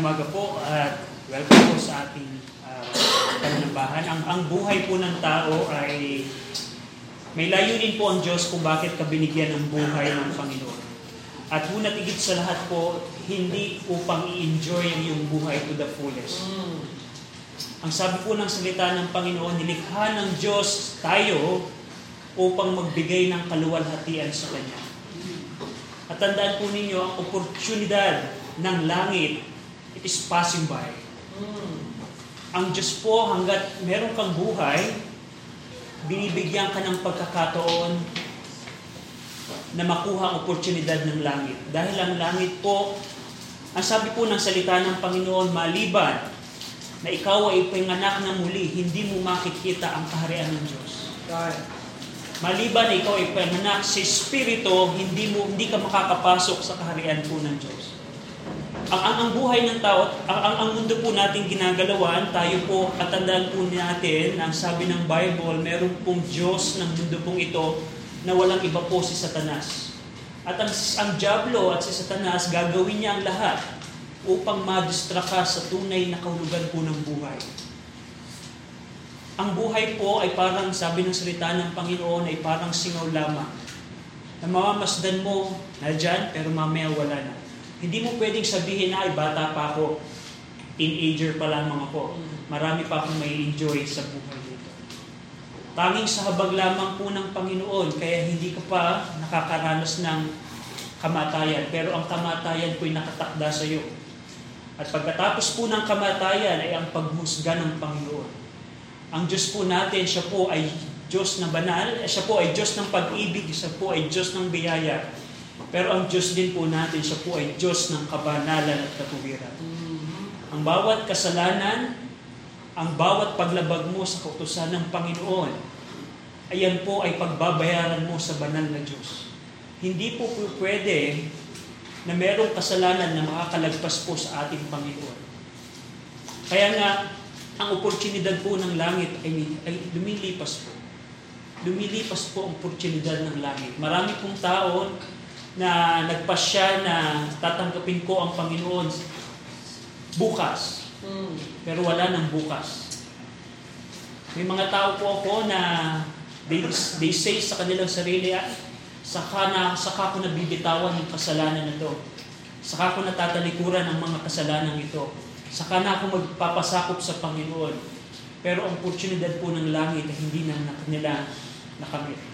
Magandang umaga po at welcome po sa ating uh. Ang, ang buhay po ng tao ay may layunin po ang Diyos kung bakit ka binigyan ng buhay ng Panginoon. At hunat higit sa lahat po, hindi upang i-enjoy ang iyong buhay to the fullest. Ang sabi po ng salita ng Panginoon, nilikha ng Diyos tayo upang magbigay ng kaluwalhatian sa Kanya. At tandaan po ninyo, ang oportunidad ng langit, it is passing by. Ang Diyos po, hanggat meron kang buhay, binibigyan ka ng pagkakataon na makuha ang oportunidad ng langit. Dahil ang langit po, ang sabi po ng salita ng Panginoon, maliban na ikaw ay pinganak na muli, hindi mo makikita ang kaharian ng Diyos. Right. Maliban na ikaw ay panganak sa Espiritu, hindi mo hindi ka makakapasok sa kaharian po ng Diyos. Ang, ang, ang buhay ng tao, ang, ang, ang mundo po natin ginagalawan, tayo po, at tandaan po natin, ang sabi ng Bible, meron pong Diyos ng mundo pong ito na walang iba po si Satanas. At ang, ang Diablo at si Satanas, gagawin niya ang lahat upang madistra ka sa tunay na kahulugan po ng buhay. Ang buhay po ay parang, sabi ng salita ng Panginoon, ay parang singaw lamang. Na mamamasdan mo, na dyan, pero mamaya wala na. Hindi mo pwedeng sabihin na, ay bata pa ako, teenager pa lamang ako. Marami pa akong may enjoy sa buhay dito. Tanging sa habag lamang po ng Panginoon, kaya hindi ka pa nakakaranas ng kamatayan. Pero ang kamatayan po'y nakatakda sa iyo. At pagkatapos po ng kamatayan ay ang paghusga ng Panginoon. Ang Diyos po natin, siya po ay Diyos na banal, siya po ay Diyos ng pag-ibig, siya po ay Diyos ng biyaya. Pero ang Diyos din po natin, siya po ay Diyos ng kabanalan at katuwiran. Ang bawat kasalanan, ang bawat paglabag mo sa kautusan ng Panginoon, ayan po ay pagbabayaran mo sa banal na Diyos. Hindi po po pwede na merong kasalanan na makakalagpas po sa ating Panginoon. Kaya nga, ang oportunidad po ng langit ay, ay lumilipas po. Lumilipas po ang oportunidad ng langit. Marami pong tao na nagpasya na tatanggapin ko ang Panginoon bukas. Pero wala nang bukas. May mga tao po ako na they, they say sa kanilang sarili, ah, saka, na, saka ko nabibitawan yung kasalanan na ito. Saka ko natatalikuran ang mga kasalanan ito. Saka na ako magpapasakop sa Panginoon. Pero ang oportunidad po ng langit ay hindi na nila nakamit.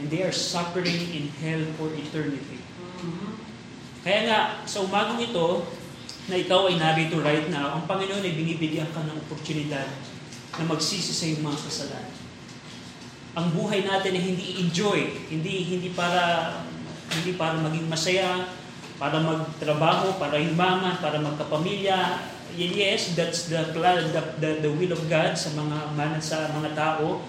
And they are suffering in hell for eternity. Kaya nga, sa umagang ito, na ikaw ay narito right now, ang Panginoon ay binibigyan ka ng oportunidad na magsisi sa iyong mga kasalanan. Ang buhay natin ay hindi enjoy, hindi hindi para hindi para maging masaya, para magtrabaho, para yumaman, para magkapamilya. Yes, that's the, the, the, the will of God sa mga man, sa mga tao.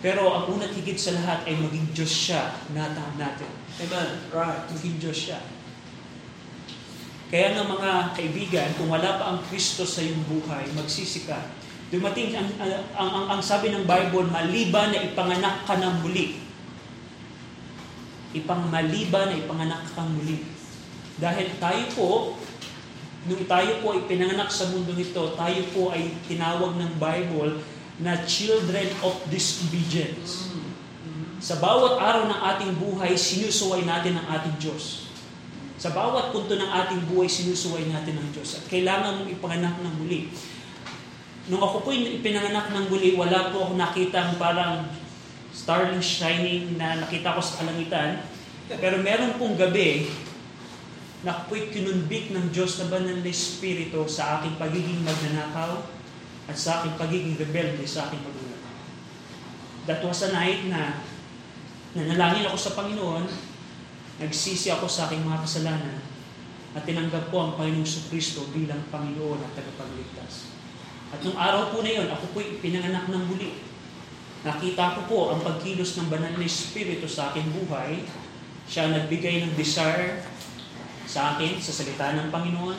Pero ang unat higit sa lahat ay maging Diyos siya nata natin. Amen. Right. Maging Diyos siya. Kaya nga mga kaibigan, kung wala pa ang Kristo sa iyong buhay, magsisi ka. Dumating ang, ang, ang, ang, ang sabi ng Bible, maliban na ipanganak ka ng muli. Ipang maliban na ipanganak ka muli. Dahil tayo po, nung tayo po ay pinanganak sa mundo nito, tayo po ay tinawag ng Bible na children of disobedience. Sa bawat araw ng ating buhay, sinusuway natin ang ating Diyos. Sa bawat punto ng ating buhay, sinusuway natin ang Diyos. At kailangan mong ipanganak ng muli. Nung ako po ipinanganak ng muli, wala po ako nakita parang starling shining na nakita ko sa kalangitan. Pero meron pong gabi na ako'y kinunbik ng Diyos na banal na Espiritu sa aking pagiging magnanakaw at sa aking pagiging rebelde sa aking magulang. That was a night na nanalangin ako sa Panginoon, nagsisi ako sa aking mga kasalanan, at tinanggap ko ang Panginoong Kristo bilang Panginoon at tagapagligtas. At nung araw po na yun, ako po'y pinanganak ng muli. Nakita ko po ang pagkilos ng banal na Espiritu sa aking buhay. Siya nagbigay ng desire sa akin, sa salita ng Panginoon.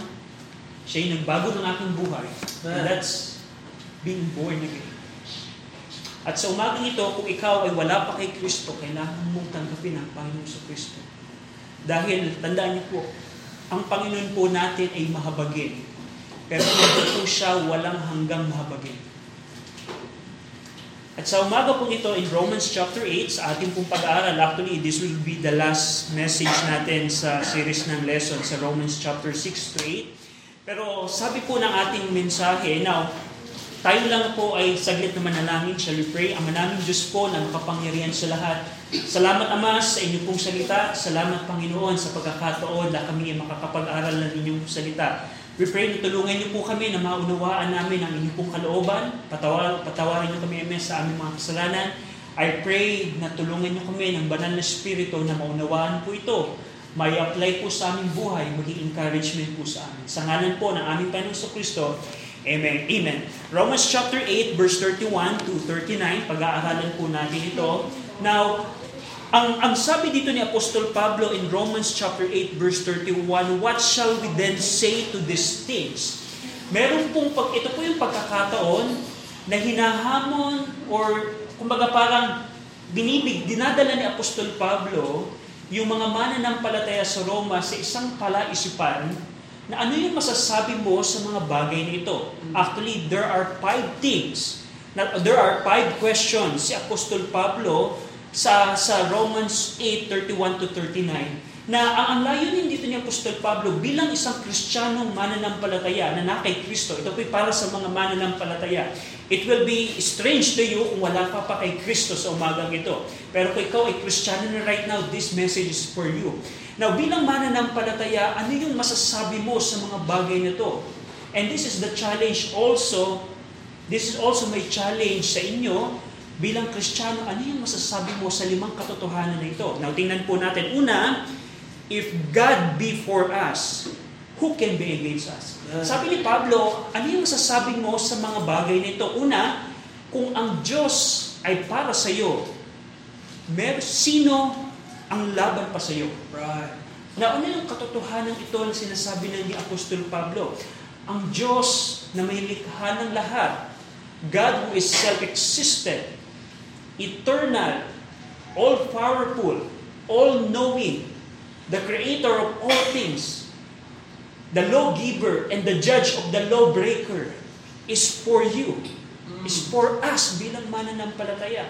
Siya yung nagbago ng aking buhay. And that's being born again. At sa umagang ito, kung ikaw ay wala pa kay Kristo, kailangan mong tanggapin ang Panginoon sa Kristo. Dahil, tandaan niyo po, ang Panginoon po natin ay mahabagin. Pero po siya walang hanggang mahabagin. At sa umaga po ito, in Romans chapter 8, sa ating pong pag-aaral, actually, this will be the last message natin sa series ng lesson sa Romans chapter 6 to 8. Pero sabi po ng ating mensahe, now, tayo lang po ay saglit na manalangin, shall we pray? Ama namin Diyos po na makapangyarihan sa lahat. Salamat Ama sa inyong pong salita. Salamat Panginoon sa pagkakataon na kami ay makakapag-aral ng inyong salita. We pray na tulungan niyo po kami na maunawaan namin ang inyong pong kalooban. Patawar, patawarin niyo kami, Amen, sa aming mga kasalanan. I pray na tulungan niyo kami ng banal na spirito na maunawaan po ito. May apply po sa aming buhay, maging encouragement po sa amin. Sa ngalan po ng aming Panginoon sa Kristo, Amen. Amen. Romans chapter 8, verse 31 to 39, pag-aaralan po natin ito. Now, ang, ang sabi dito ni Apostol Pablo in Romans chapter 8 verse 31, What shall we then say to these things? Meron pong, pag, ito po yung pagkakataon na hinahamon or kumbaga parang binibig, dinadala ni Apostol Pablo yung mga mananampalataya sa Roma sa isang palaisipan na ano yung masasabi mo sa mga bagay na ito. Actually, there are five things. There are five questions si Apostol Pablo sa sa Romans 8:31 to 39 na ang, ang layunin dito ni Apostol Pablo bilang isang Kristiyanong mananampalataya na nakay Kristo, ito po'y para sa mga mananampalataya. It will be strange to you kung wala pa pa kay Kristo sa umagang ito. Pero kung ikaw ay Kristiyano na right now, this message is for you. Now, bilang mananampalataya, ano yung masasabi mo sa mga bagay na to? And this is the challenge also, this is also my challenge sa inyo, bilang Kristiyano, ano yung masasabi mo sa limang katotohanan na ito? Now, tingnan po natin. Una, if God be for us, who can be against us? Sabi ni Pablo, ano yung masasabi mo sa mga bagay na ito? Una, kung ang Diyos ay para sa iyo, mer sino ang laban pa sa iyo? Right. Na ano yung katotohanan ito na sinasabi ng ni Apostol Pablo? Ang Diyos na may likha ng lahat, God who is self-existent, eternal, all-powerful, all-knowing, the creator of all things, the lawgiver and the judge of the lawbreaker is for you, is for us bilang mananampalataya.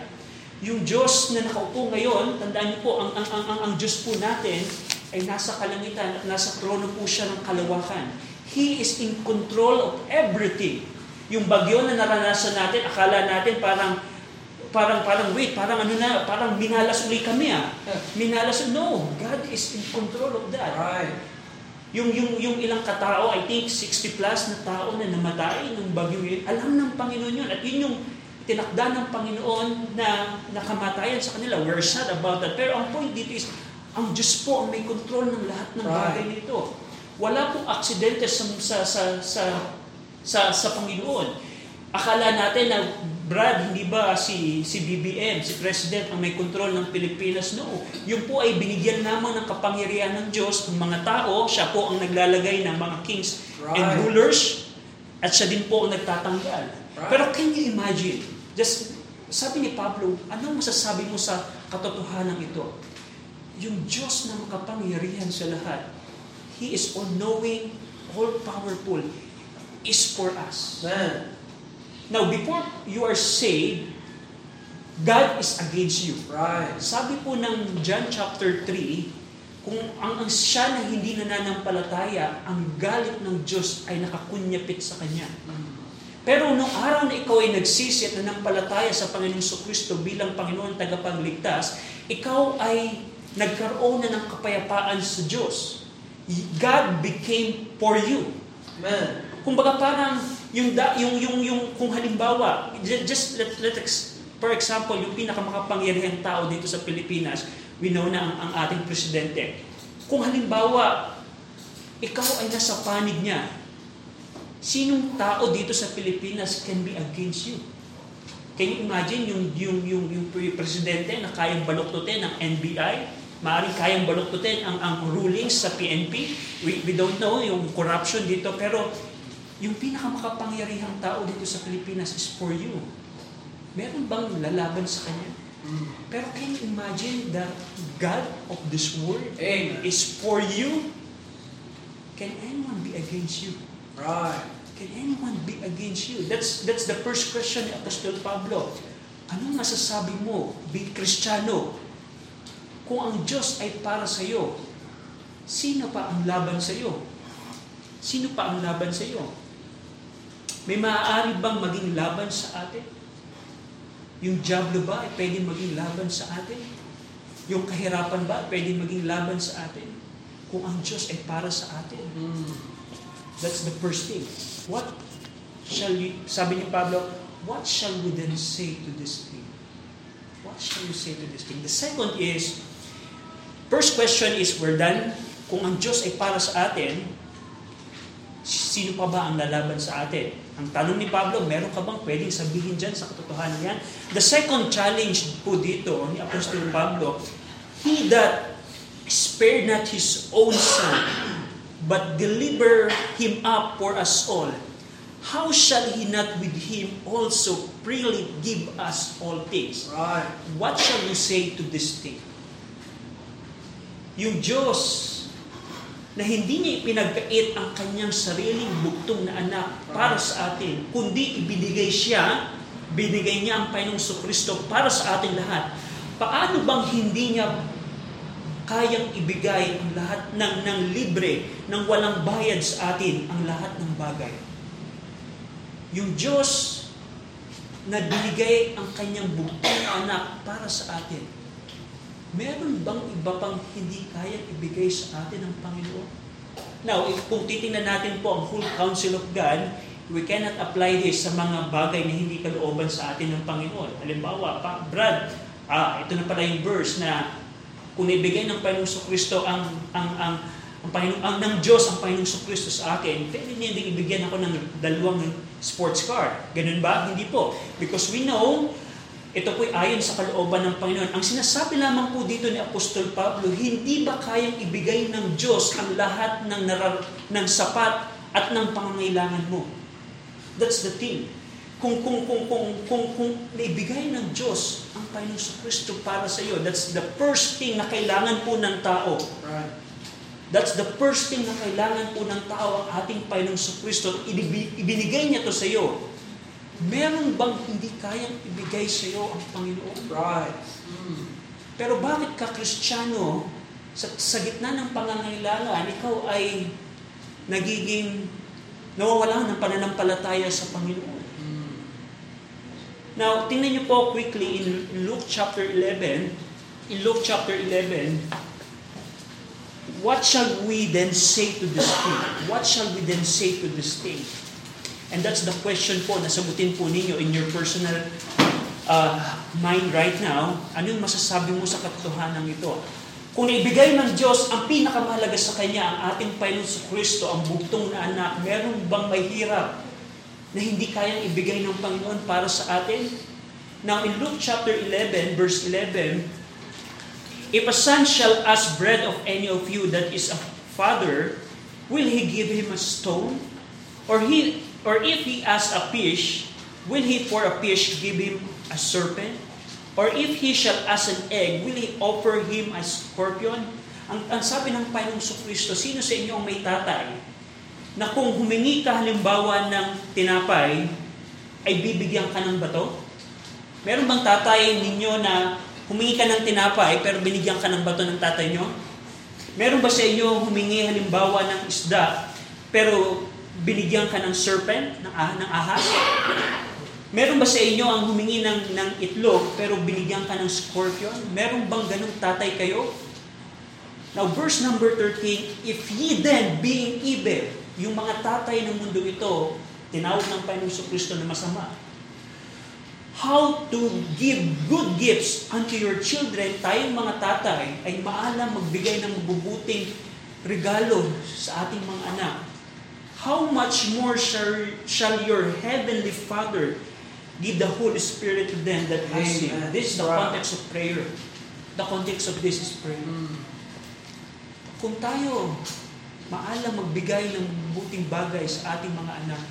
Yung Diyos na nakaupo ngayon, tandaan niyo po, ang, ang, ang, ang, ang Diyos po natin ay nasa kalangitan at nasa trono po siya ng kalawakan. He is in control of everything. Yung bagyo na naranasan natin, akala natin parang parang parang wait, parang ano na, parang minalas uli kami ah. Minalas, no, God is in control of that. Right. Yung, yung, yung ilang katao, I think 60 plus na tao na namatay ng bagyo yun, alam ng Panginoon yun. At yun yung tinakda ng Panginoon na nakamatayan sa kanila. We're sad about that. Pero ang point dito is, ang Diyos po ang may control ng lahat ng bagay nito. Wala pong aksidente sa, sa, sa, sa, sa, sa Panginoon. Akala natin na Brad, hindi ba si, si BBM, si President ang may kontrol ng Pilipinas? No. Yung po ay binigyan naman ng kapangyarihan ng Diyos ng mga tao. Siya po ang naglalagay ng mga kings and Right. rulers at siya din po ang nagtatanggal. Right. Pero can you imagine? Just, sabi ni Pablo, anong masasabi mo sa katotohanan ito? Yung Diyos na makapangyarihan sa lahat, He is all-knowing, all-powerful, is for us. Man. Now, before you are saved, God is against you. Right. Sabi po ng John chapter 3, kung ang, ang siya na hindi nananampalataya, ang galit ng Diyos ay nakakunyapit sa kanya. Pero nung araw na ikaw ay nagsisi at nanampalataya sa Panginoong Kristo bilang Panginoon tagapagligtas, ikaw ay nagkaroon na ng kapayapaan sa Diyos. God became for you. Man. Kumbaga parang yung da, yung yung yung kung halimbawa ju- just let, let ex- for example yung pinakamakapangyarihang tao dito sa Pilipinas we know na ang, ang ating presidente kung halimbawa ikaw ay nasa panig niya sinong tao dito sa Pilipinas can be against you can you imagine yung yung yung yung presidente na kayang baluktutin ng NBI Maaring kayang baluktutin ang, ang rulings sa PNP. We, we don't know yung corruption dito, pero yung pinakamakapangyarihang tao dito sa Pilipinas is for you. Meron bang lalaban sa kanya? Pero can you imagine the God of this world Amen. is for you? Can anyone be against you? Right. can anyone be against you? That's, that's the first question ni Apostol Pablo. Anong masasabi mo, bilang Kristiyano? Kung ang Diyos ay para sa iyo, sino pa ang laban sa iyo? Sino pa ang laban sa iyo? May maaari bang maging laban sa atin? Yung diablo ba ay pwedeng maging laban sa atin? Yung kahirapan ba ay pwedeng maging laban sa atin? Kung ang Diyos ay para sa atin. That's the first thing. What shall you, sabi ni Pablo, what shall we then say to this thing? What shall we say to this thing? The second is, first question is, we're done. Kung ang Diyos ay para sa atin, sino pa ba ang lalaban sa atin? Ang tanong ni Pablo, meron ka bang pwedeng sabihin dyan sa katotohanan yan? The second challenge po dito ni Apostol Pablo, He that spared not His own Son, but deliver Him up for us all, how shall He not with Him also freely give us all things? Right. What shall we say to this thing? Yung Diyos na hindi niya ipinagkait ang kanyang sariling bugtong na anak para sa atin, kundi ibinigay siya, binigay niya ang Panginoong Kristo para sa ating lahat. Paano bang hindi niya kayang ibigay ang lahat ng, ng libre, ng walang bayad sa atin, ang lahat ng bagay? Yung Diyos na binigay ang kanyang bugtong na anak para sa atin, meron bang iba pang hindi kayang ibigay sa atin ng Panginoon? Now, if, kung titingnan natin po ang full counsel of God, we cannot apply this sa mga bagay na hindi kalooban sa atin ng Panginoon. Halimbawa, pa, Brad, ah, ito na pala yung verse na kung ibigay ng Panginoong Kristo ang ang ang ang Panginoon ang ng Diyos ang Panginoong Kristo sa akin, pwede niya din ibigyan ako ng dalawang sports car. Ganun ba? Hindi po. Because we know ito po'y ayon sa kalooban ng Panginoon. Ang sinasabi lamang po dito ni Apostol Pablo, hindi ba kayang ibigay ng Diyos ang lahat ng, narar- ng sapat at ng pangangailangan mo? That's the thing. Kung kung kung kung kung, kung naibigay ng Diyos ang Panginoon sa Kristo para sa iyo, that's the first thing na kailangan po ng tao. Right. That's the first thing na kailangan po ng tao ang ating Panginoong sa Kristo. Ibinigay niya to sa iyo. Meron bang hindi kayang ibigay sa iyo ang Panginoon? Right. Pero bakit ka Kristiyano, sa, sa gitna ng pangangailangan, ikaw ay nagiging nawawala ng pananampalataya sa Panginoon? Now, tingnan niyo po quickly in Luke chapter 11. In Luke chapter 11, what shall we then say to this thing? What shall we then say to this thing? And that's the question po na sagutin po ninyo in your personal uh, mind right now. Ano yung masasabi mo sa katotohanan ito? Kung naibigay ng Diyos ang pinakamahalaga sa Kanya, ang ating Panginoon sa Kristo, ang bugtong na anak, meron bang may hirap na hindi kayang ibigay ng Panginoon para sa atin? Now in Luke chapter 11, verse 11, If a son shall ask bread of any of you that is a father, will he give him a stone? Or he or if he asks a fish, will he for a fish give him a serpent? Or if he shall ask an egg, will he offer him a scorpion? Ang, ang sabi ng Panginoong Kristo, sino sa inyo ang may tatay na kung humingi ka halimbawa ng tinapay, ay bibigyan ka ng bato? Meron bang tatay ninyo na humingi ka ng tinapay pero binigyan ka ng bato ng tatay nyo? Meron ba sa inyo humingi halimbawa ng isda pero binigyan ka ng serpent, ng, ah, ng ahas? Meron ba sa inyo ang humingi ng, ng itlog pero binigyan ka ng scorpion? Meron bang ganong tatay kayo? Now, verse number 13, If ye then, being evil, yung mga tatay ng mundo ito, tinawag ng Panginoon Kristo na masama, how to give good gifts unto your children, tayong mga tatay ay maalam magbigay ng mabubuting regalo sa ating mga anak. How much more shall, shall your heavenly Father give the Holy Spirit to them that ask Him? This is the context of prayer. The context of this is prayer. Kung tayo maalam magbigay ng mabuting bagay sa ating mga anak,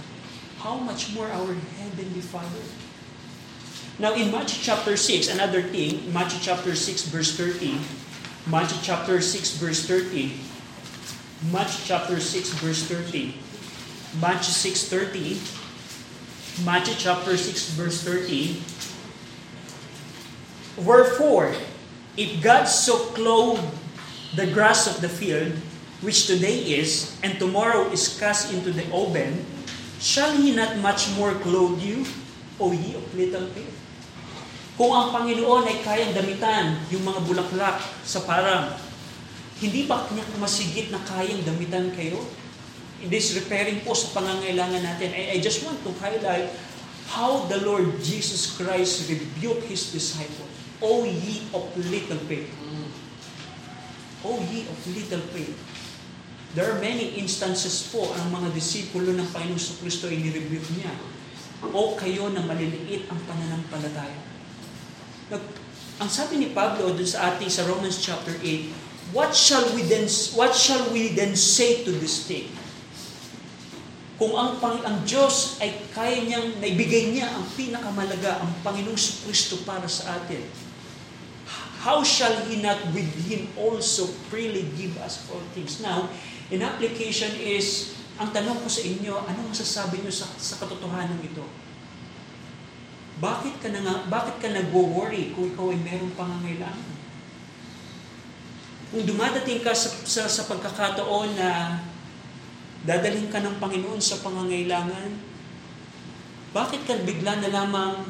how much more our Heavenly Father? Now in Matthew chapter 6, another thing, Matthew chapter 6 verse 30, Matthew chapter 6 verse 30, Matthew chapter 6 verse 30, Matthew 6.30. Matthew chapter 6 verse 30. Wherefore, if God so clothe the grass of the field, which today is, and tomorrow is cast into the oven, shall He not much more clothe you, O ye of little faith? Kung ang Panginoon ay kayang damitan yung mga bulaklak sa parang, hindi ba niya masigit na kayang damitan kayo? It is repairing po sa pangangailangan natin. I, I just want to highlight how the Lord Jesus Christ rebuked His disciples. O ye of little faith. O ye of little faith. There are many instances po ang mga disipulo ng Panginoon Kristo ay nirebuke niya. O kayo na maliliit ang pananampalataya. Nag, ang sabi ni Pablo dun sa ating sa Romans chapter 8, what shall we then what shall we then say to this thing? Kung ang pang ang Diyos ay kaya niyang naibigay niya ang pinakamalaga ang Panginoong Kristo para sa atin. How shall He not with Him also freely give us all things? Now, in application is, ang tanong ko sa inyo, ano masasabi niyo sa, sa katotohanan ito? Bakit ka, na, bakit ka nag-worry kung ikaw ay merong pangangailangan? Kung dumadating ka sa, sa, sa pagkakataon na dadalhin ka ng Panginoon sa pangangailangan, bakit ka bigla na lamang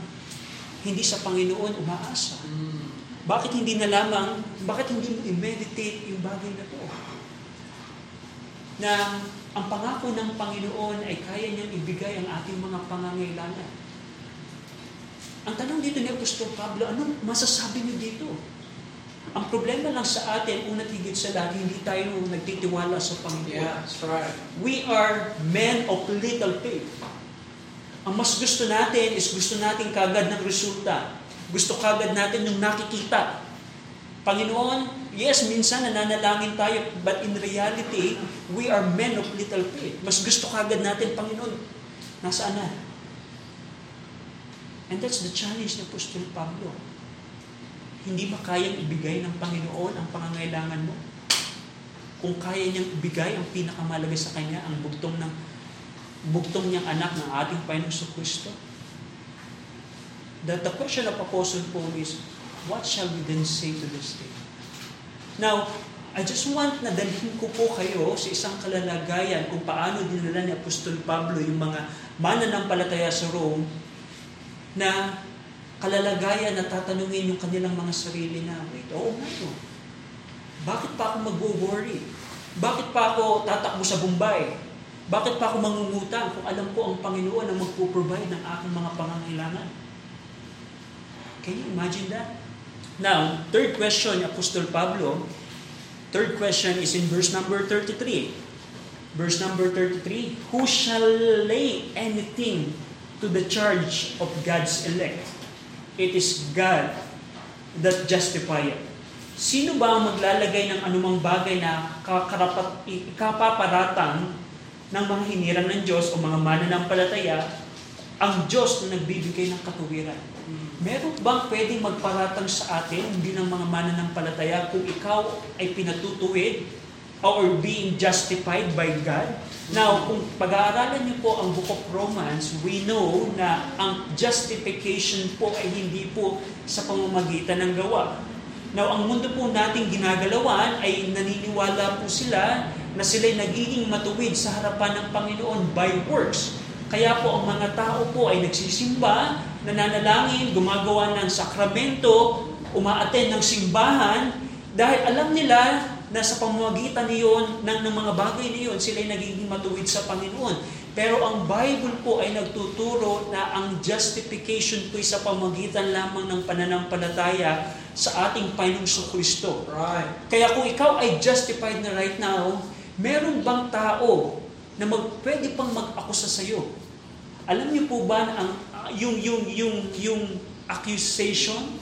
hindi sa Panginoon umaasa? Bakit hindi na lamang, bakit hindi mo i-meditate yung bagay na to? Na ang pangako ng Panginoon ay kaya niyang ibigay ang ating mga pangangailangan. Ang tanong dito ni Apostol Pablo, ano masasabi niyo dito? Ang problema lang sa atin, una't higit sa lahat, hindi tayo nagtitiwala sa Panginoon. Yeah, that's right. We are men of little faith. Ang mas gusto natin is gusto natin kagad ng resulta. Gusto kagad natin yung nakikita. Panginoon, yes, minsan nananalangin tayo, but in reality, we are men of little faith. Mas gusto kagad natin, Panginoon, nasaan na? And that's the challenge ni Apostol Pablo. Hindi ba kayang ibigay ng Panginoon ang pangangailangan mo? Kung kaya niyang ibigay ang pinakamalaga sa Kanya, ang bugtong ng bugtong niyang anak ng ating Panginoon sa Kristo? The, the question of Apostle Paul is, what shall we then say to this thing? Now, I just want na dalhin ko po kayo sa isang kalalagayan kung paano dinala ni Apostol Pablo yung mga mananampalataya sa Rome na kalalagayan na tatanungin yung kanilang mga sarili na, wait, oo nga no. Bakit pa ako mag-worry? Bakit pa ako tatakbo sa Bombay? Bakit pa ako mangungutang kung alam ko ang Panginoon ang magpo-provide ng aking mga pangangailangan? Can you imagine that? Now, third question ni Apostol Pablo, third question is in verse number 33. Verse number 33, Who shall lay anything to the charge of God's elect. It is God that justifieth. Sino ba ang maglalagay ng anumang bagay na kakarapat, ikapaparatang ng mga hinirang ng Diyos o mga mananampalataya ang Diyos na nagbibigay ng katuwiran? Meron bang pwedeng magparatang sa atin, hindi ng mga mananampalataya, kung ikaw ay pinatutuwid or being justified by God? Now, kung pag-aaralan niyo po ang Book of Romans, we know na ang justification po ay hindi po sa pamamagitan ng gawa. Now, ang mundo po nating ginagalawan ay naniniwala po sila na sila'y nagiging matuwid sa harapan ng Panginoon by works. Kaya po ang mga tao po ay nagsisimba, nananalangin, gumagawa ng sakramento, umaaten ng simbahan, dahil alam nila na sa pamamagitan niyon ng, ng mga bagay niyon sila ay nagiging matuwid sa Panginoon. Pero ang Bible po ay nagtuturo na ang justification po ay sa pamagitan lamang ng pananampalataya sa ating Panginoong Kristo. Right. Kaya kung ikaw ay justified na right now, meron bang tao na mag, pwede pang mag-akusa sa iyo? Alam niyo po ba na ang yung yung yung yung accusation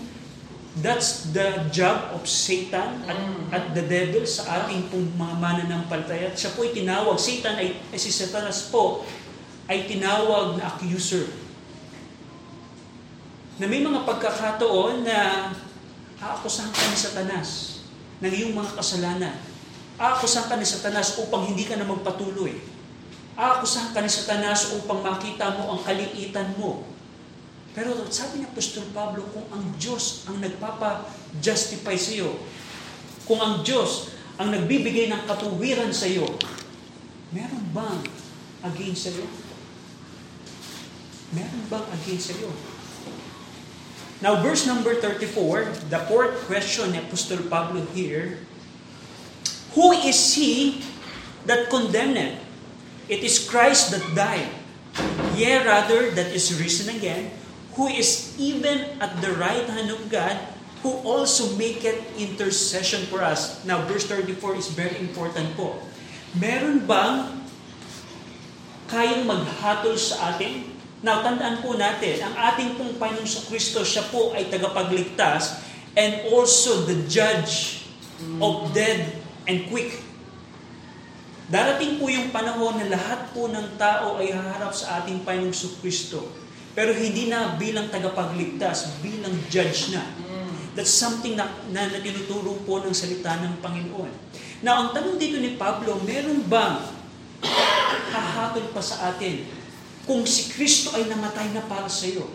That's the job of Satan at, at the devil sa ating pong mga mananampalataya. Siya po ay tinawag, Satan ay, ay si Satanas po, ay tinawag na accuser. Na may mga pagkakataon na aakusahan ka ni Satanas ng iyong mga kasalanan. Aakusahan ka ni Satanas upang hindi ka na magpatuloy. Aakusahan ka ni Satanas upang makita mo ang kaliitan mo. Pero sabi ni Apostol Pablo, kung ang Diyos ang nagpapa-justify sa iyo, kung ang Diyos ang nagbibigay ng katuwiran sa iyo, meron bang against sa iyo? Meron bang against sa iyo? Now, verse number 34, the fourth question ni Apostol Pablo here, Who is he that condemned? It is Christ that died. Yea, rather, that is risen again, who is even at the right hand of God, who also maketh intercession for us. Now, verse 34 is very important po. Meron bang kayang maghatol sa atin? Now, tandaan po natin, ang ating pong Panginoon sa Kristo, siya po ay tagapagligtas and also the judge of dead and quick. Darating po yung panahon na lahat po ng tao ay haharap sa ating Panginoong Kristo. Pero hindi na bilang tagapagligtas, bilang judge na. That's something na, na, na tinuturo po ng salita ng Panginoon. Now, ang tanong dito ni Pablo, meron bang hahatol pa sa atin kung si Kristo ay namatay na para sa iyo?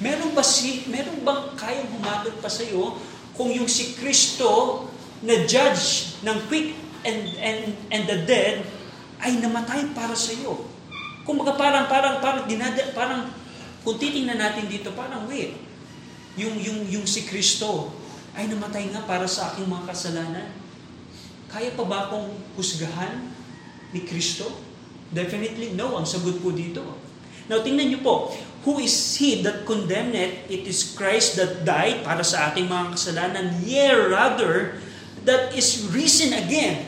Meron ba si meron bang kayang humatol pa sa iyo kung yung si Kristo na judge ng quick and and and the dead ay namatay para sa iyo? Kung baga parang parang parang dinada, parang kung titingnan natin dito parang wait. Yung yung yung si Kristo ay namatay nga para sa aking mga kasalanan. Kaya pa ba akong husgahan ni Kristo? Definitely no, ang sagot po dito. Now, tingnan niyo po, who is he that condemned? It is Christ that died para sa ating mga kasalanan, yea, rather, that is risen again,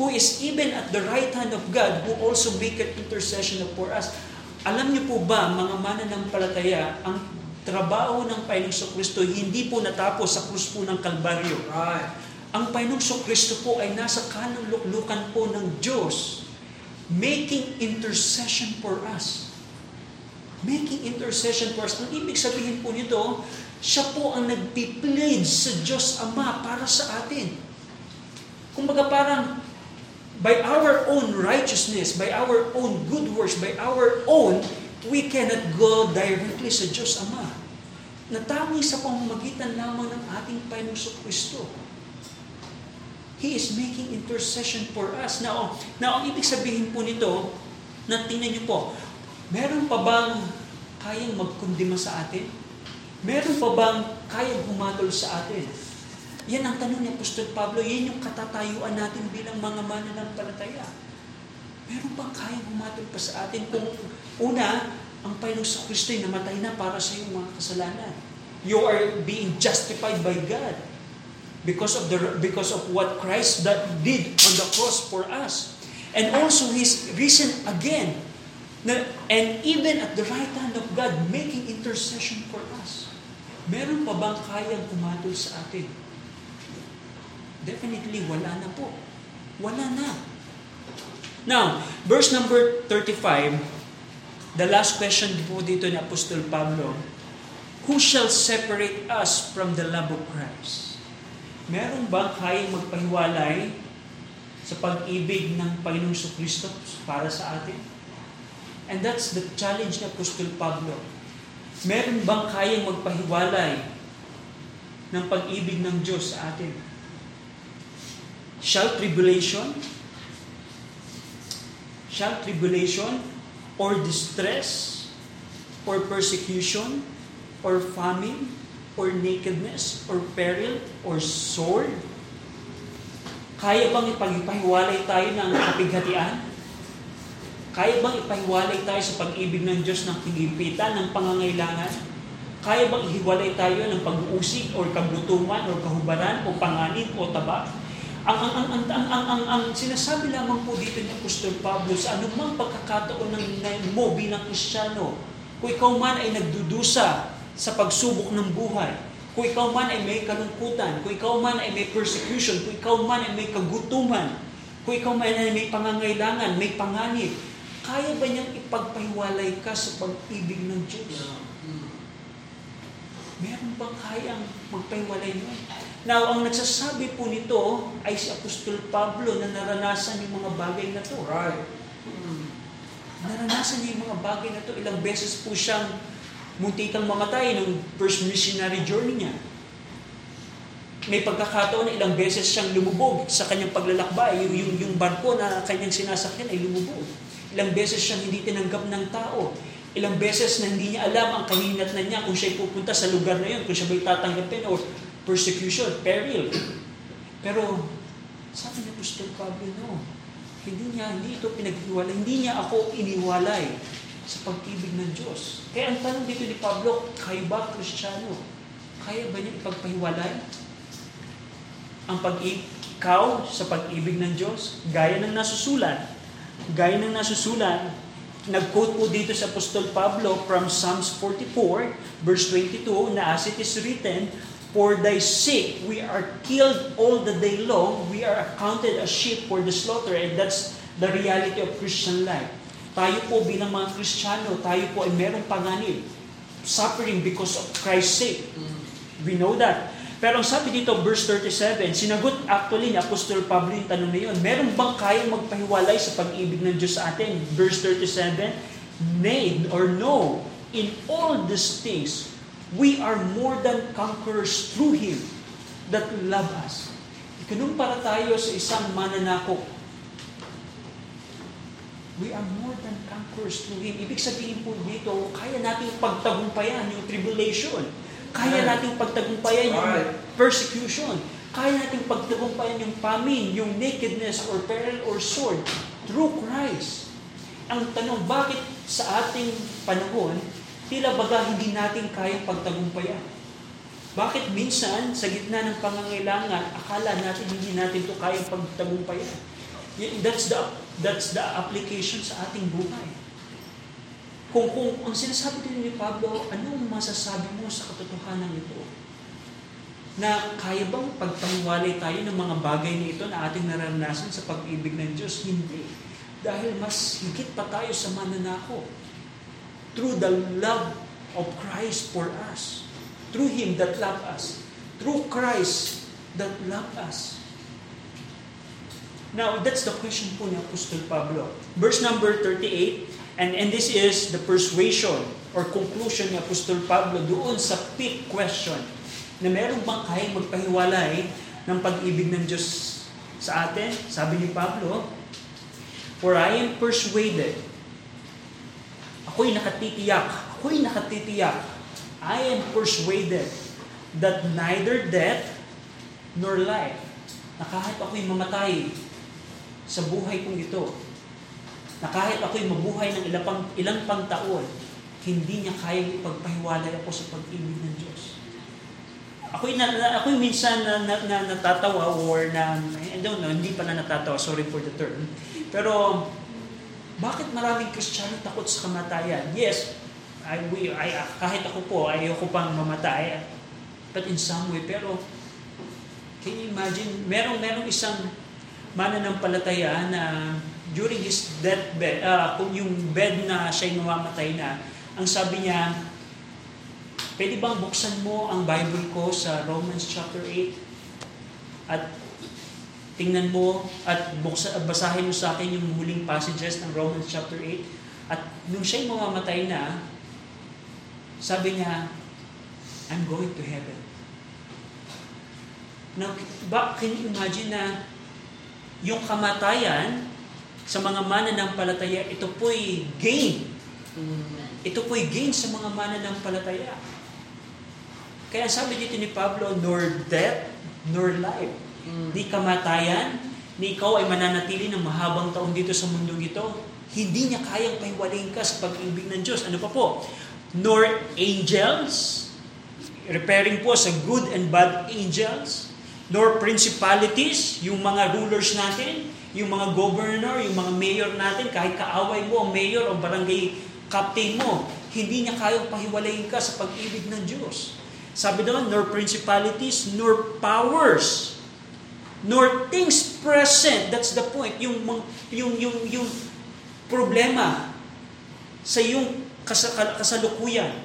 who is even at the right hand of God, who also maketh intercession for us. Alam niyo po ba, mga mananampalataya, ang trabaho ng Panginoong Kristo hindi po natapos sa krus po ng Kalbaryo. Right. Ang Panginoong Kristo po ay nasa kanang luklukan po ng Diyos making intercession for us. Making intercession for us. Ang ibig sabihin po nito, siya po ang nagpiplead sa Diyos Ama para sa atin. Kumbaga parang, by our own righteousness, by our own good works, by our own, we cannot go directly sa Diyos Ama. Natanging sa pamamagitan lamang ng ating Panginoon Kristo. He is making intercession for us. Now, now ang ibig sabihin po nito, na tingnan niyo po, meron pa bang kayang magkundima sa atin? Meron pa bang kayang humatol sa atin? Yan ang tanong ni Apostol Pablo, yan yung katatayuan natin bilang mga mananampalataya. Meron bang kayang humatol pa sa atin? Kung una, ang Panginoon sa Kristo ay namatay na para sa iyong mga kasalanan. You are being justified by God because of the because of what Christ that did on the cross for us. And also He's risen again. And even at the right hand of God, making intercession for us. Meron pa bang kayang kumatol sa atin? Definitely, wala na po. Wala na. Now, verse number 35, the last question po dito ni Apostol Pablo, Who shall separate us from the love of Christ? Meron bang kayang magpahiwalay sa pag-ibig ng Panginoong Kristo para sa atin? And that's the challenge ni Apostol Pablo. Meron bang kayang magpahiwalay ng pag-ibig ng Diyos sa atin? Shall tribulation? Shall tribulation or distress or persecution or famine or nakedness or peril or sword? Kaya bang ipagpahiwalay tayo ng kapighatian? Kaya bang ipahiwalay tayo sa pag-ibig ng Diyos ng kinipitan, ng pangangailangan? Kaya bang ihiwalay tayo ng pag-uusig o kagutuman o kahubaran o panganib o taba? Ang, ang, ang, ang, ang, ang, ang, ang sinasabi lamang po dito ni Apostol Pablo sa anumang pagkakataon ng, ng mo bilang Kristyano, kung ikaw man ay nagdudusa sa pagsubok ng buhay, kung ikaw man ay may kalungkutan, kung ikaw man ay may persecution, kung ikaw man ay may kagutuman, kung ikaw man ay may pangangailangan, may panganib, kaya ba niyang ipagpahiwalay ka sa pag-ibig ng Diyos? Meron bang kayang magpahiwalay mo? Now, ang nagsasabi po nito ay si Apostol Pablo na naranasan yung mga bagay na to. Right. Naranasan niya yung mga bagay na to. Ilang beses po siyang muntikang mamatay nung first missionary journey niya. May pagkakataon na ilang beses siyang lumubog sa kanyang paglalakbay. Yung, yung, yung barko na kanyang sinasakyan ay lumubog. Ilang beses siyang hindi tinanggap ng tao. Ilang beses na hindi niya alam ang kahinat na niya kung siya'y pupunta sa lugar na yun, kung siya ba'y tatanggapin or persecution, peril. Pero, sabi ni Apostol Pablo, no, hindi niya, hindi ito pinaghiwalay. Hindi niya ako iniwalay sa pag-ibig ng Diyos. Kaya ang tanong dito ni Pablo, kayo ba Kristiyano? Kaya ba niya ipagpahiwalay ang pag-ikaw sa pag-ibig ng Diyos? Gaya ng nasusulat. Gaya ng nasusulat, nag-quote po dito sa Apostol Pablo from Psalms 44, verse 22, na as it is written, For thy sake we are killed all the day long. We are accounted as sheep for the slaughter. And that's the reality of Christian life. Tayo po bilang mga Kristiyano, tayo po ay merong panganib. Suffering because of Christ's sake. We know that. Pero ang sabi dito, verse 37, sinagot actually ni Apostol Pablo yung tanong na yun, meron bang kayang magpahiwalay sa pag-ibig ng Diyos sa atin? Verse 37, Nay or no, in all these things, we are more than conquerors through Him that love us. Ikanumpara tayo sa isang mananakop. We are more than conquerors through Him. Ibig sabihin po dito, kaya nating pagtagumpayan yung tribulation. Kaya nating pagtagumpayan yung persecution. Kaya nating pagtagumpayan yung famine, yung nakedness or peril or sword through Christ. Ang tanong, bakit sa ating panahon, tila baga hindi natin kayang pagtagumpayan. Bakit minsan, sa gitna ng pangangailangan, akala natin hindi natin to kayang pagtagumpayan? That's the, that's the application sa ating buhay. Kung, kung ang sinasabi din ni Pablo, anong masasabi mo sa katotohanan ito? Na kaya bang pagpaniwalay tayo ng mga bagay na ito na ating naranasan sa pag-ibig ng Diyos? Hindi. Dahil mas higit pa tayo sa mananako through the love of Christ for us. Through Him that loved us. Through Christ that loved us. Now, that's the question po ni Apostol Pablo. Verse number 38, and, and this is the persuasion or conclusion ni Apostol Pablo doon sa fifth question na meron bang kayang magpahiwalay ng pag-ibig ng Diyos sa atin? Sabi ni Pablo, For I am persuaded Ako'y nakatitiyak, ako'y nakatitiyak, I am persuaded that neither death nor life, na kahit ako'y mamatay sa buhay kong ito, na kahit ako'y mabuhay ng ilang ilang pang taon, hindi niya kayang ipagpahiwalay ako sa pag-ibig ng Diyos. Ako'y, na, ako'y minsan na, na, na natatawa or na, I don't know, hindi pa na natatawa, sorry for the term. Pero bakit maraming Kristiyano takot sa kamatayan? Yes, I, we, I, kahit ako po, ayoko pang mamatay. But in some way, pero can you imagine, merong, merong isang mananampalataya na during his death bed, uh, kung yung bed na siya'y mamamatay na, ang sabi niya, pwede bang buksan mo ang Bible ko sa Romans chapter 8 at tingnan mo at buksa, basahin mo sa akin yung huling passages ng Romans chapter 8. At nung siya'y mamamatay na, sabi niya, I'm going to heaven. Now, ba, can you imagine na yung kamatayan sa mga mananampalataya, ito po'y gain. Ito po'y gain sa mga mananampalataya. Kaya sabi dito ni Pablo, nor death, nor life. Ni kamatayan, ni ikaw ay mananatili ng mahabang taon dito sa mundong ito. Hindi niya kayang pahiwalayin ka sa pag-ibig ng Diyos. Ano pa po? Nor angels, repairing po sa good and bad angels, nor principalities, yung mga rulers natin, yung mga governor, yung mga mayor natin, kahit kaaway mo mayor o barangay captain mo, hindi niya kayang pahiwalayin ka sa pag-ibig ng Diyos. Sabi doon, nor principalities, nor powers, nor things present. That's the point. Yung, yung, yung, yung problema sa yung kasalukuyan,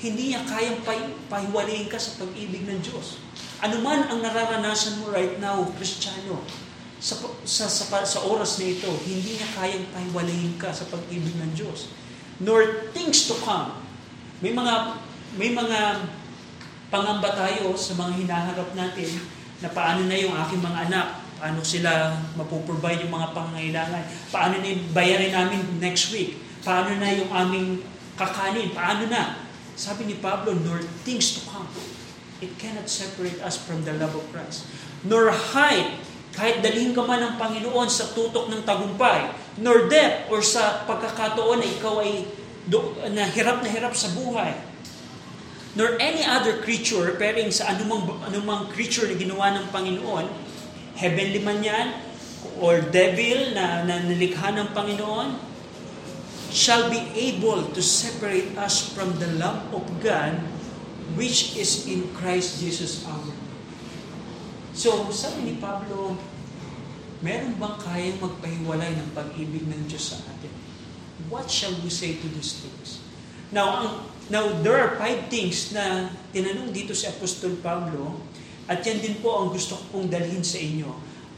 hindi niya kayang pahiwalayin ka sa pag-ibig ng Diyos. Ano man ang nararanasan mo right now, Kristiyano, sa, sa, sa, sa oras na ito, hindi niya kayang pahiwalayin ka sa pag-ibig ng Diyos. Nor things to come. May mga, may mga pangamba tayo sa mga hinaharap natin na paano na yung aking mga anak, paano sila mapoprovide yung mga pangangailangan, paano na bayarin namin next week, paano na yung aming kakanin, paano na. Sabi ni Pablo, nor things to come. It cannot separate us from the love of Christ. Nor height, kahit dalhin ka man ng Panginoon sa tutok ng tagumpay, nor death, or sa pagkakataon na ikaw ay do, na hirap na hirap sa buhay, nor any other creature, pairing sa anumang, anumang creature na ginawa ng Panginoon, heavenly man yan, or devil na, na nilikha ng Panginoon, shall be able to separate us from the love of God which is in Christ Jesus our Lord. So, sabi ni Pablo, meron bang kayang magpahiwalay ng pag-ibig ng Diyos sa atin? What shall we say to these things? Now, ang, now there are five things na tinanong dito si Apostol Pablo, at yan din po ang gusto ko pong dalhin sa inyo.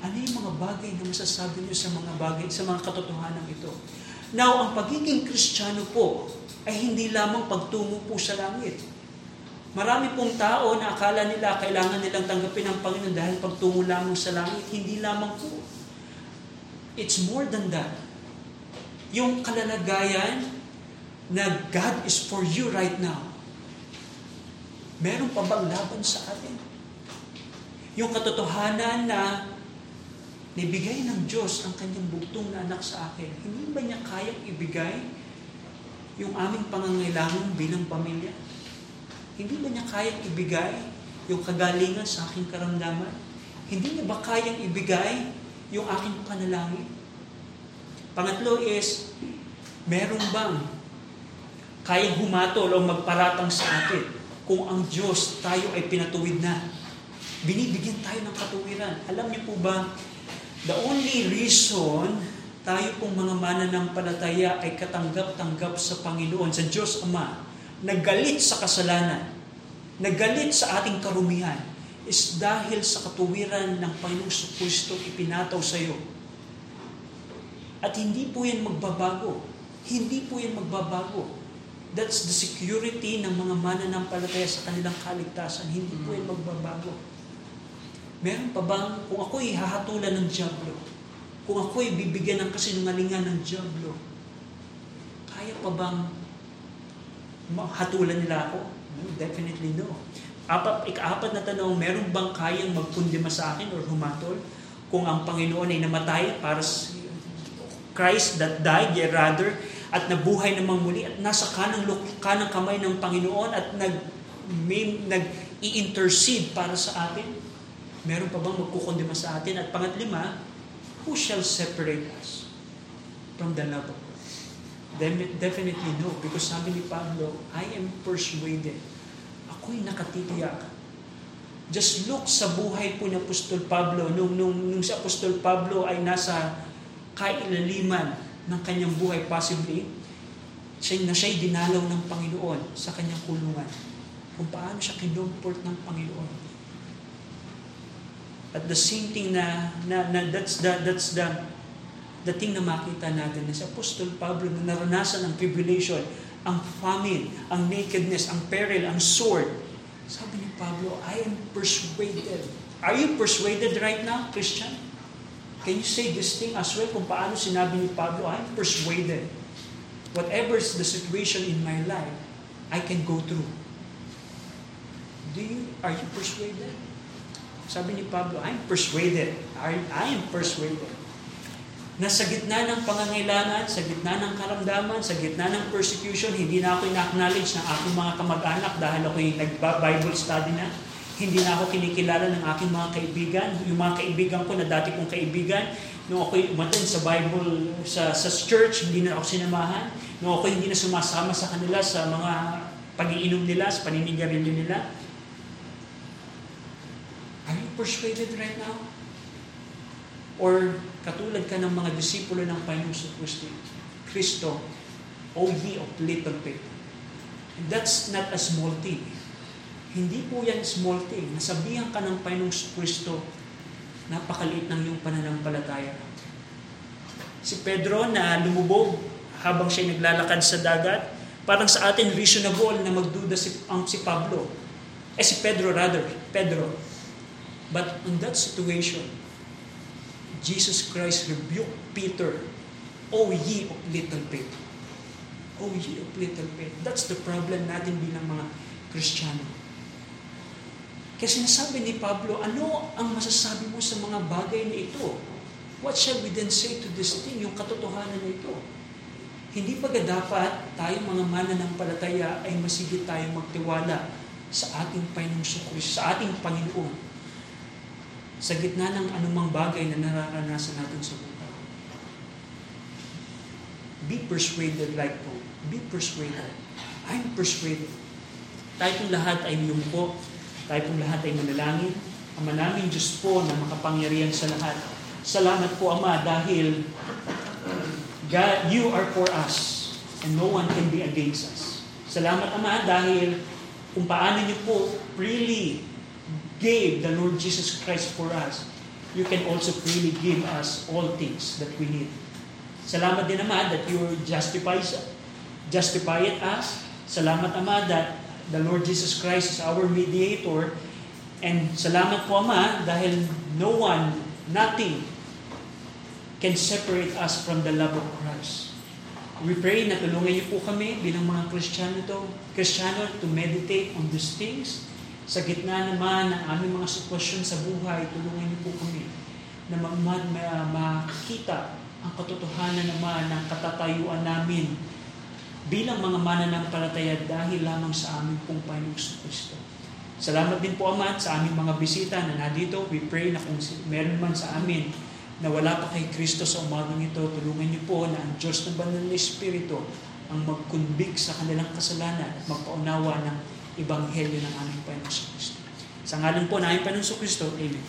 Ano yung mga bagay na masasabi niyo sa mga bagay, sa mga katotohanan ito? Now, ang pagiging kristyano po ay hindi lamang pagtungo po sa langit Marami pong tao na akala nila kailangan nilang tanggapin ang Panginoon dahil pagtungo lamang sa langit. Hindi lamang po. It's more than that. Yung kalalagayan na God is for you right now. Meron pa bang laban sa atin? Yung katotohanan na nibigay ng Diyos ang kanyang bugtong na anak sa akin, hindi ba niya kayang ibigay yung aming pangangailangan bilang pamilya? Hindi ba niya kayang ibigay yung kagalingan sa aking karamdaman? Hindi niya ba kayang ibigay yung aking panalangin? Pangatlo is, meron bang kayang humatol o magparatang sa atin kung ang Diyos tayo ay pinatuwid na? Binibigyan tayo ng katuwiran. Alam niyo po ba, the only reason tayo pong mga mananampalataya ay katanggap-tanggap sa Panginoon, sa Diyos Ama, nagalit sa kasalanan, nagalit sa ating karumihan, is dahil sa katuwiran ng Panginoong Kristo ipinataw sa iyo. At hindi po yan magbabago. Hindi po yan magbabago. That's the security ng mga mananampalataya sa kanilang kaligtasan. Hindi po yan magbabago. Meron pa bang, kung ako'y hahatulan ng Diablo, kung ako'y bibigyan ng kasinungalingan ng Diablo, kaya pa bang hatulan nila ako? No, definitely no. Apat, ikaapat na tanong, meron bang kayang magpundima sa akin or humatol kung ang Panginoon ay namatay para sa Christ that died, yet rather, at nabuhay namang muli at nasa kanang, kanang kamay ng Panginoon at nag, may, nag i-intercede para sa atin? Meron pa bang magkukondima sa atin? At pangatlima, who shall separate us from the love of God? Definitely no. Because sabi ni Pablo, I am persuaded. Ako'y nakatitiyak. Just look sa buhay po ni Apostol Pablo. Nung, nung, nung si Apostol Pablo ay nasa kailaliman ng kanyang buhay, possibly, siya, na siya'y dinalaw ng Panginoon sa kanyang kulungan. Kung paano siya kinumport ng Panginoon. At the same thing na, na, na that's the, that's the dating na makita natin na si Apostol Pablo na naranasan ang tribulation, ang famine, ang nakedness, ang peril, ang sword. Sabi ni Pablo, I am persuaded. Are you persuaded right now, Christian? Can you say this thing as well kung paano sinabi ni Pablo, I am persuaded. Whatever is the situation in my life, I can go through. Do you, are you persuaded? Sabi ni Pablo, I am persuaded. I, I am persuaded na sa gitna ng pangangailangan, sa gitna ng karamdaman, sa gitna ng persecution, hindi na ako ina-acknowledge ng aking mga kamag-anak dahil ako yung nag-Bible study na. Hindi na ako kinikilala ng aking mga kaibigan. Yung mga kaibigan ko na dati kong kaibigan, nung ako umattend sa Bible, sa, sa church, hindi na ako sinamahan. Nung ako hindi na sumasama sa kanila sa mga pag-iinom nila, sa paninigarilyo nila. Are you persuaded right now? Or katulad ka ng mga disipulo ng Panginoon Kristo, Kristo, O ye of little faith. And that's not a small thing. Hindi po yan small thing. Nasabihan ka ng Panginoong Kristo napakaliit ng iyong pananampalataya. Si Pedro na lumubog habang siya naglalakad sa dagat, parang sa atin reasonable na magduda si, ang si Pablo. Eh si Pedro rather, Pedro. But in that situation, Jesus Christ rebuked Peter, O ye of little faith. O ye of little faith. That's the problem natin bilang mga Kristiyano. Kaya sinasabi ni Pablo, ano ang masasabi mo sa mga bagay na ito? What shall we then say to this thing, yung katotohanan na ito? Hindi ba dapat tayong mga mananampalataya ay masigit tayong magtiwala sa ating Panginoong Kristo, sa ating Panginoon, sa gitna ng anumang bagay na nararanasan natin sa buhay? Be persuaded like Paul. Be persuaded. I'm persuaded. Tayo pong lahat ay liyumpo. Tayo pong lahat ay manalangin. Ama namin Diyos po na makapangyarihan sa lahat. Salamat po Ama dahil God, you are for us and no one can be against us. Salamat Ama dahil kung paano niyo po freely gave the Lord Jesus Christ for us, you can also freely give us all things that we need. Salamat din naman that you justify, justify it us. Salamat Ama that the Lord Jesus Christ is our mediator. And salamat po Ama dahil no one, nothing can separate us from the love of Christ. We pray na tulungan niyo po kami bilang mga Kristiyano to, Kristiyano to meditate on these things. Sa gitna naman ng aming mga sitwasyon sa buhay, tulungan niyo po kami na makita ang katotohanan naman ng katatayuan namin bilang mga mananampalataya dahil lamang sa aming pong Panginoong Kristo. Salamat din po, Ama, sa aming mga bisita na nadito. We pray na kung meron man sa amin na wala pa kay Kristo sa umagang ito, tulungan niyo po na ang Diyos ng Banal na Espiritu ang magkunbig sa kanilang kasalanan at magpaunawa ng Ebanghelyo ng aming Panginoong Kristo. Sa ngalan po ng aming Panginoong Kristo, Amen.